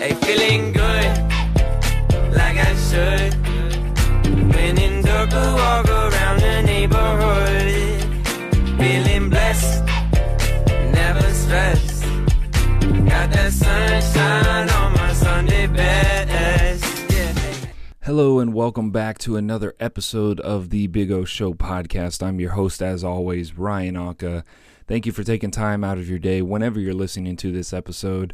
Hey, feeling good, like I should. In walk around the neighborhood. Feeling blessed, never stressed. Got sunshine on my Sunday. Hello and welcome back to another episode of the Big O Show podcast. I'm your host, as always, Ryan Anka. Thank you for taking time out of your day whenever you're listening to this episode.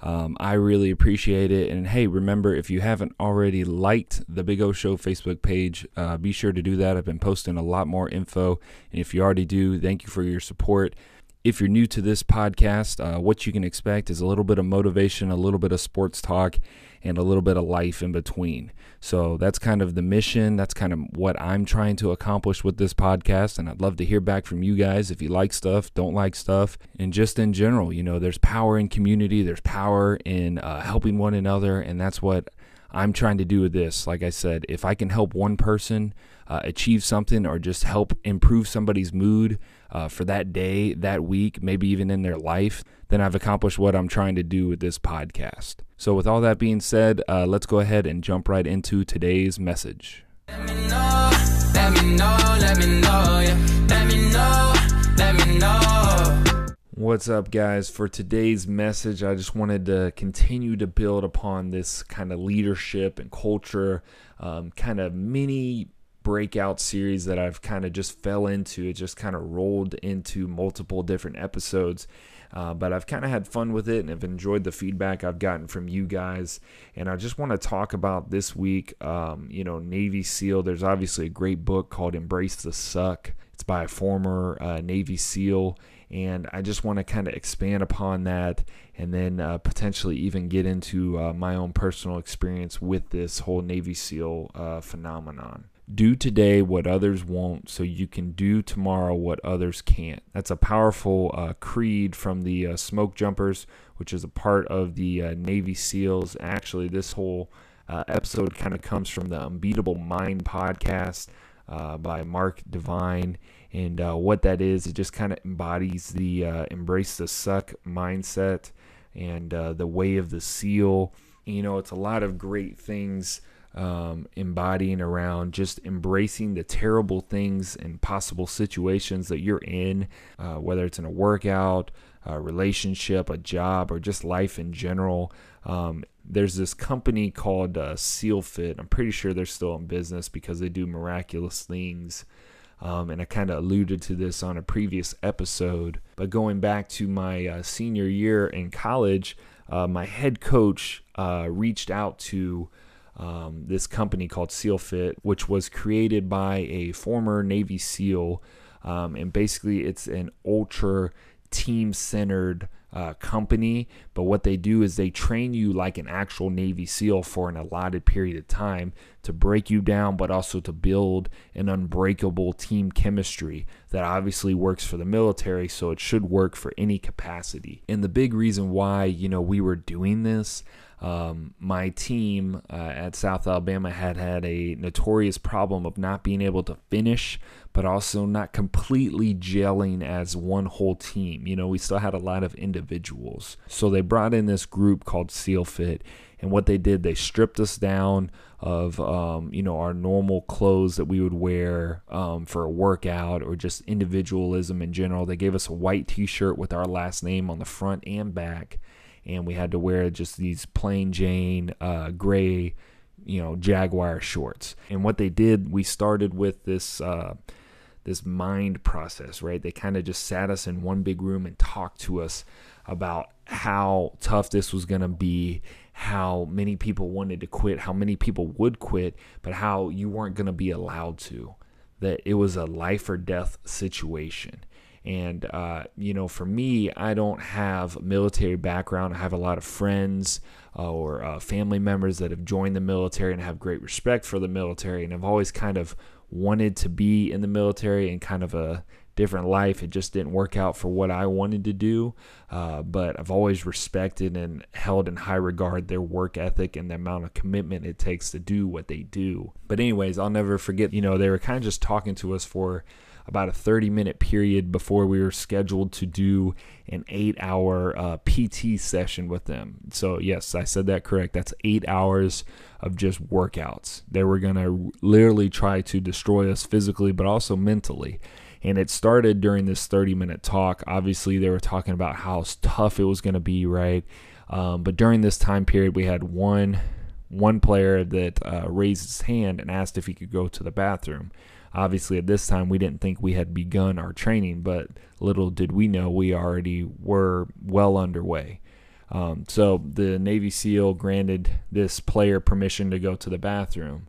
Um, I really appreciate it. And hey, remember, if you haven't already liked the Big O Show Facebook page, uh, be sure to do that. I've been posting a lot more info. And if you already do, thank you for your support. If you're new to this podcast, uh, what you can expect is a little bit of motivation, a little bit of sports talk, and a little bit of life in between. So that's kind of the mission. That's kind of what I'm trying to accomplish with this podcast. And I'd love to hear back from you guys if you like stuff, don't like stuff, and just in general. You know, there's power in community, there's power in uh, helping one another. And that's what I'm trying to do with this. Like I said, if I can help one person uh, achieve something or just help improve somebody's mood uh, for that day, that week, maybe even in their life, then I've accomplished what I'm trying to do with this podcast. So, with all that being said, uh, let's go ahead and jump right into today's message. Let me know, let me know, let me know, yeah. Let me know, let me know. What's up, guys? For today's message, I just wanted to continue to build upon this kind of leadership and culture, um, kind of mini breakout series that I've kind of just fell into. It just kind of rolled into multiple different episodes. Uh, but I've kind of had fun with it and have enjoyed the feedback I've gotten from you guys. And I just want to talk about this week, um, you know, Navy SEAL. There's obviously a great book called Embrace the Suck. It's by a former uh, Navy SEAL. And I just want to kind of expand upon that and then uh, potentially even get into uh, my own personal experience with this whole Navy SEAL uh, phenomenon. Do today what others won't so you can do tomorrow what others can't. That's a powerful uh, creed from the uh, Smoke Jumpers, which is a part of the uh, Navy SEALs. Actually, this whole episode kind of comes from the Unbeatable Mind podcast by Mark Divine. And uh, what that is, it just kind of embodies the embrace the suck mindset and the way of the SEAL. You know, it's a lot of great things um, embodying around just embracing the terrible things and possible situations that you're in, uh, whether it's in a workout, a relationship, a job, or just life in general. Um, there's this company called uh, SEAL Fit. I'm pretty sure they're still in business because they do miraculous things. Um, and I kind of alluded to this on a previous episode. But going back to my uh, senior year in college, uh, my head coach uh, reached out to um, this company called SealFit, which was created by a former Navy SEAL. Um, and basically, it's an ultra team centered uh, company. But what they do is they train you like an actual Navy SEAL for an allotted period of time to break you down, but also to build an unbreakable team chemistry that obviously works for the military. So it should work for any capacity. And the big reason why, you know, we were doing this um, my team uh, at South Alabama had had a notorious problem of not being able to finish, but also not completely gelling as one whole team. You know, we still had a lot of individuals. So they brought in this group called SEAL Fit, and what they did, they stripped us down of um, you know our normal clothes that we would wear um, for a workout or just individualism in general. They gave us a white T-shirt with our last name on the front and back and we had to wear just these plain Jane uh, gray, you know, Jaguar shorts. And what they did, we started with this. Uh, this mind process, right? They kind of just sat us in one big room and talked to us about how tough this was going to be, how many people wanted to quit, how many people would quit, but how you weren't going to be allowed to. That it was a life or death situation. And, uh, you know, for me, I don't have a military background. I have a lot of friends uh, or uh, family members that have joined the military and have great respect for the military. And I've always kind of wanted to be in the military and kind of a different life. It just didn't work out for what I wanted to do. Uh, but I've always respected and held in high regard their work ethic and the amount of commitment it takes to do what they do. But, anyways, I'll never forget, you know, they were kind of just talking to us for about a 30 minute period before we were scheduled to do an eight hour uh, PT session with them. So, yes, I said that correct. That's eight hours of just workouts. They were going to literally try to destroy us physically, but also mentally. And it started during this 30 minute talk. Obviously, they were talking about how tough it was going to be, right? Um, but during this time period, we had one one player that uh, raised his hand and asked if he could go to the bathroom. Obviously, at this time, we didn't think we had begun our training, but little did we know we already were well underway. Um, so the Navy SEAL granted this player permission to go to the bathroom.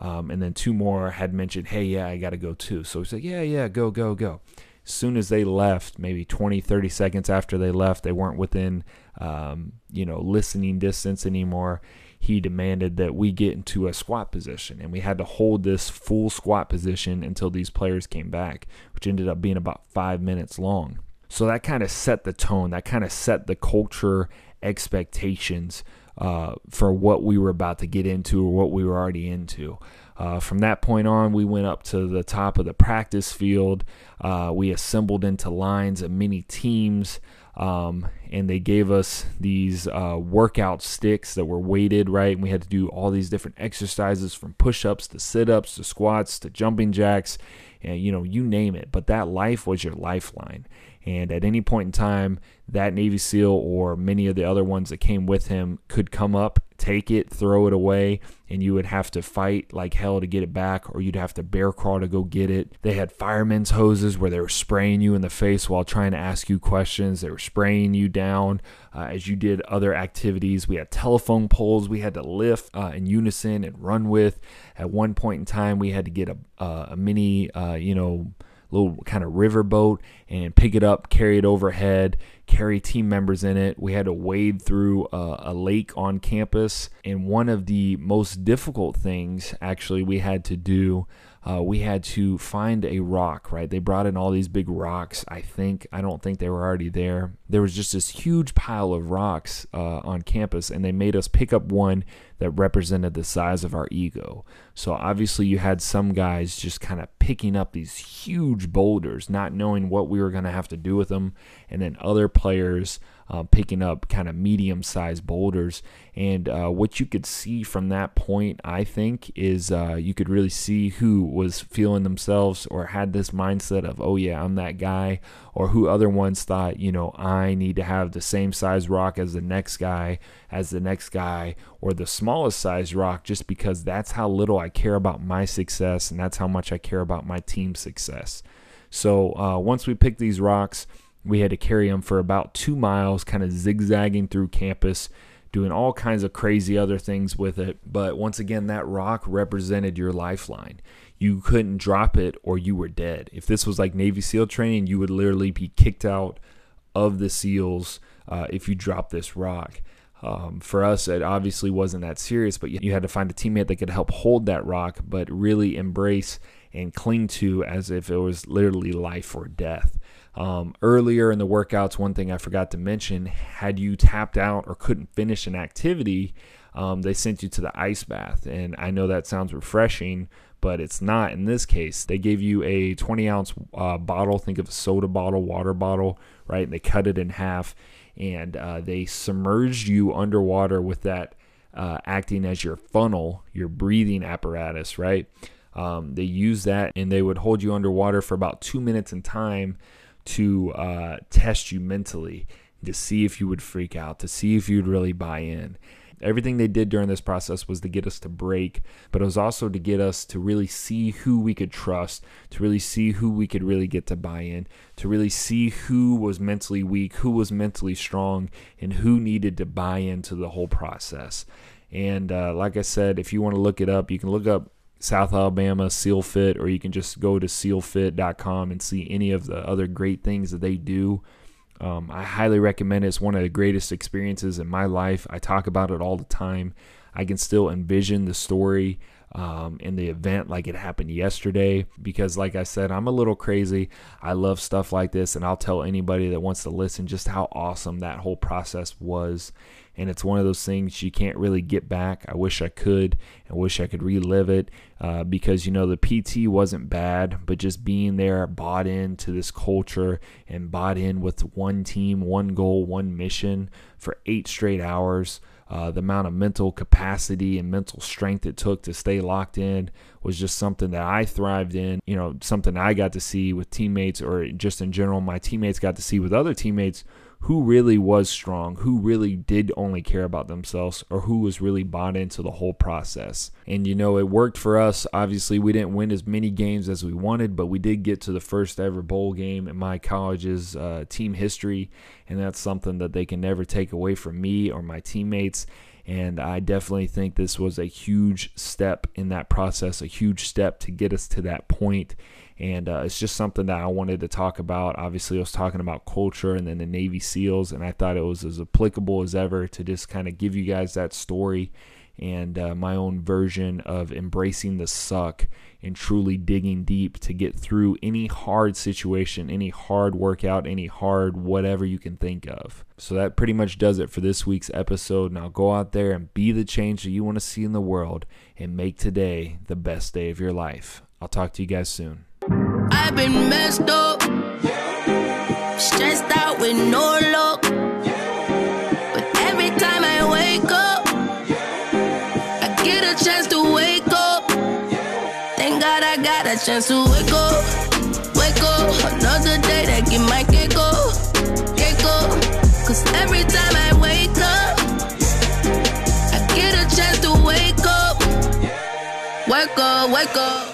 Um, and then two more had mentioned, hey, yeah, I got to go too. So he said, yeah, yeah, go, go, go. As soon as they left, maybe 20, 30 seconds after they left, they weren't within, um, you know, listening distance anymore. He demanded that we get into a squat position, and we had to hold this full squat position until these players came back, which ended up being about five minutes long. So that kind of set the tone, that kind of set the culture expectations uh, for what we were about to get into or what we were already into. Uh, from that point on, we went up to the top of the practice field. Uh, we assembled into lines of many teams, um, and they gave us these uh, workout sticks that were weighted, right? And we had to do all these different exercises from push ups to sit ups to squats to jumping jacks, and you know, you name it. But that life was your lifeline. And at any point in time, that Navy SEAL or many of the other ones that came with him could come up, take it, throw it away, and you would have to fight like hell to get it back, or you'd have to bear crawl to go get it. They had firemen's hoses where they were spraying you in the face while trying to ask you questions. They were spraying you down uh, as you did other activities. We had telephone poles we had to lift uh, in unison and run with. At one point in time, we had to get a, uh, a mini, uh, you know, little kind of riverboat and pick it up, carry it overhead, carry team members in it. We had to wade through a, a, lake on campus. And one of the most difficult things, actually, we had to do uh, we had to find a rock, right? They brought in all these big rocks. I think, I don't think they were already there. There was just this huge pile of rocks uh, on campus, and they made us pick up one that represented the size of our ego. So obviously, you had some guys just kind of picking up these huge boulders, not knowing what we were going to have to do with them, and then other players uh, picking up kind of medium sized boulders. And uh, what you could see from that point, I think, is uh, you could really see who was feeling themselves or had this mindset of, oh, yeah, I'm that guy, or who other ones thought, you know, I need to have the same size rock as the next guy, as the next guy, or the smallest size rock, just because that's how little I care about my success and that's how much I care about my team's success. So uh, once we pick these rocks, we had to carry him for about two miles, kind of zigzagging through campus, doing all kinds of crazy other things with it. But once again, that rock represented your lifeline. You couldn't drop it or you were dead. If this was like Navy SEAL training, you would literally be kicked out of the SEALs uh, if you dropped this rock. Um, for us, it obviously wasn't that serious, but you had to find a teammate that could help hold that rock, but really embrace and cling to as if it was literally life or death. Um, earlier in the workouts, one thing I forgot to mention had you tapped out or couldn't finish an activity, um, they sent you to the ice bath. And I know that sounds refreshing, but it's not in this case. They gave you a 20 ounce uh, bottle, think of a soda bottle, water bottle, right? And they cut it in half and uh, they submerged you underwater with that uh, acting as your funnel, your breathing apparatus, right? Um, they use that and they would hold you underwater for about two minutes in time to uh, test you mentally, to see if you would freak out, to see if you'd really buy in. Everything they did during this process was to get us to break, but it was also to get us to really see who we could trust, to really see who we could really get to buy in, to really see who was mentally weak, who was mentally strong, and who needed to buy into the whole process. And uh, like I said, if you want to look it up, you can look up South Alabama SEAL Fit, or you can just go to sealfit.com and see any of the other great things that they do. Um, I highly recommend it. It's one of the greatest experiences in my life. I talk about it all the time. I can still envision the story um, in the event like it happened yesterday because, like I said, I'm a little crazy. I love stuff like this, and I'll tell anybody that wants to listen just how awesome that whole process was. And it's one of those things you can't really get back. I wish I could. I wish I could relive it uh, because you know the PT wasn't bad, but just being there, bought into this culture and bought in with one team, one goal, one mission for eight straight hours. Uh, the amount of mental capacity and mental strength it took to stay locked in was just something that I thrived in. You know, something I got to see with teammates, or just in general, my teammates got to see with other teammates who really was strong, who really did only care about themselves, or who was really bought into the whole process. And you know, it worked for us. Obviously, we didn't win as many games as we wanted, but we did get to the first ever bowl game in my college's uh, team history. And that's something that they can never take away from me or my teammates. And I definitely think this was a huge step in that process, a huge step to get us to that point. and uh, it's just something that I wanted to talk about. Obviously, I was talking about culture and then the Navy SEALs, and I thought it was as applicable as ever to just kind of give you guys that story and uh, my own version of embracing the suck and truly digging deep to get through any hard situation, any hard workout, any hard whatever you can think of. So that pretty much does it for this week's episode. Now go out there and be the change that you want to see in the world and make today the best day of your life. I'll talk to you guys soon. I've been messed up, stressed out with no got a chance to wake up, wake up. Another day that get my cake up, cake up. Cause every time I wake up, I get a chance to wake up, wake up, wake up.